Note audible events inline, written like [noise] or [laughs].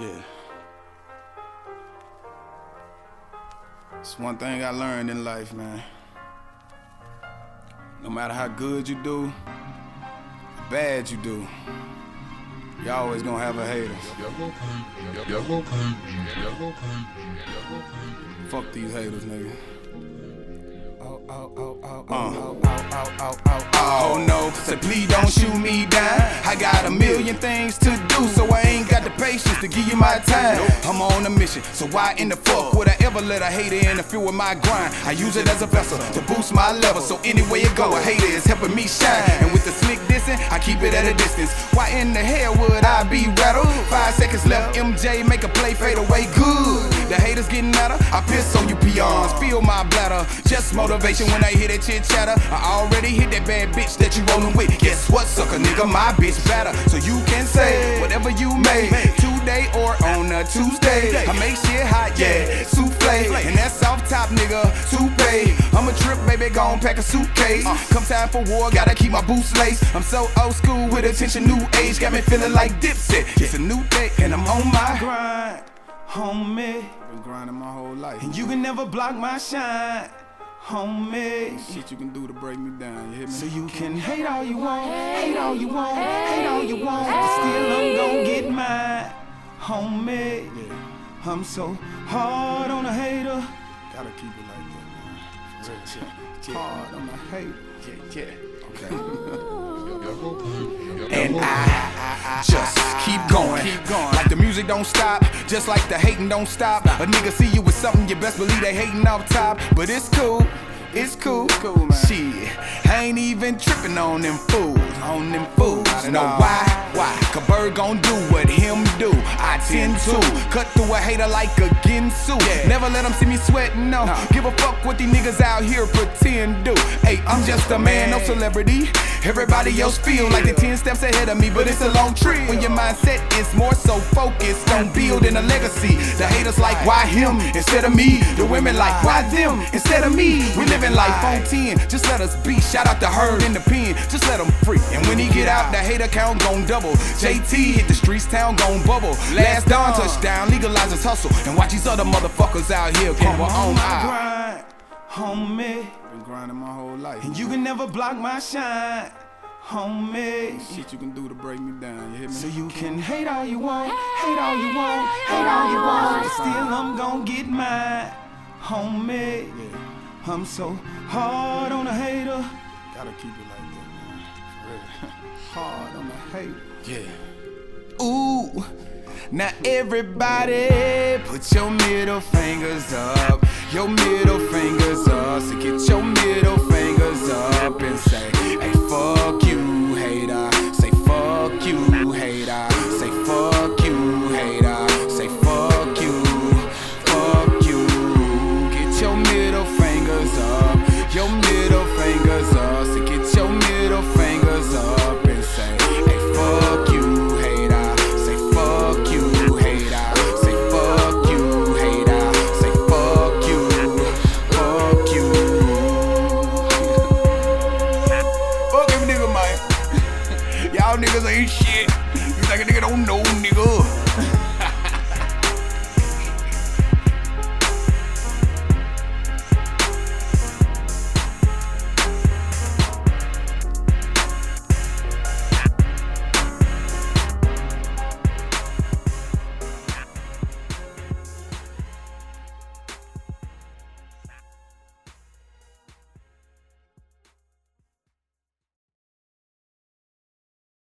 Yeah. It's one thing I learned in life, man. No matter how good you do, how bad you do, you always gonna have a hater. Fuck these haters, nigga. Oh, oh, oh, oh, oh, uh. oh, oh, oh no, so please don't shoot me down. I got a million things to do, so I ain't got patience to give you my time. I'm on a mission, so why in the fuck would I ever let a hater interfere with my grind? I use it as a vessel to boost my level, so anywhere you go, a hater is helping me shine. And with the slick dissing, I keep it at a distance. Why in the hell would I be rattled? Five seconds left, MJ make a play, fade away good. The haters getting madder, I piss on you peons, fill my bladder. Just motivation when I hear that chit chatter. I already hit that bad bitch that you rollin' with. Guess what, sucker nigga, my bitch better. So you can say whatever you may, today or on a Tuesday. I make shit hot, yeah, souffle, and that's off top, nigga, toupee. I'm a trip, baby, gon' pack a suitcase. Come time for war, gotta keep my boots laced. I'm so old school with attention, new age, got me feeling like Dipset. It's a new day, and I'm on my grind, homie. I've Been grinding my whole life. And you can never block my shine. Homie, shit you can do to break me down, you hear me? So you can hate all you want, hate all you want, hate all you want, but still I'm gon' get mine, homie. Yeah. I'm so hard on a hater. Gotta keep it like that, man. For real. Yeah, yeah. Hard on a hater. Yeah, yeah. Okay. [laughs] and I, just keep going. Keep going. Like the music don't stop, just like the hating don't stop. A nigga see you with something, you best believe they hating off top. But it's cool. It's cool, cool man. Shit, I ain't even tripping on them fools, on them fools. Know why? Why? Cause Byrd gon' do what him do. I tend to cut through a hater like a Ginsu. Yeah. Never let them see me sweating, no. Give a fuck what these niggas out here pretend do. Hey, I'm just a man, no celebrity. Everybody else feel like they're 10 steps ahead of me, but it's a long trip. When your mindset is more so focused on building a legacy. The haters like, why him instead of me? The women like, why them instead of me? We living life on 10, just let us be. Shout out to Herd in the pen, just let him free. And when he get out, the hater count gon' double. JT hit the streets, town gon' bubble. Last dawn touchdown, legalize his hustle. And watch these other motherfuckers out here crumble on my grind, homie. Been grinding my whole life. And you can never block my shine. Homie, shit you can do to break me down, you hear me? So you can hate all you want, hate all you want, hate all you want, but still I'm gon' get mine, homie. Yeah. I'm so hard on a hater. Gotta keep it like that, man. Hard on a hater. Yeah. Ooh. Now everybody put your middle fingers up. Your middle fingers up. So get your middle fingers up and say, Y'all niggas ain't shit. You think a nigga don't know, nigga?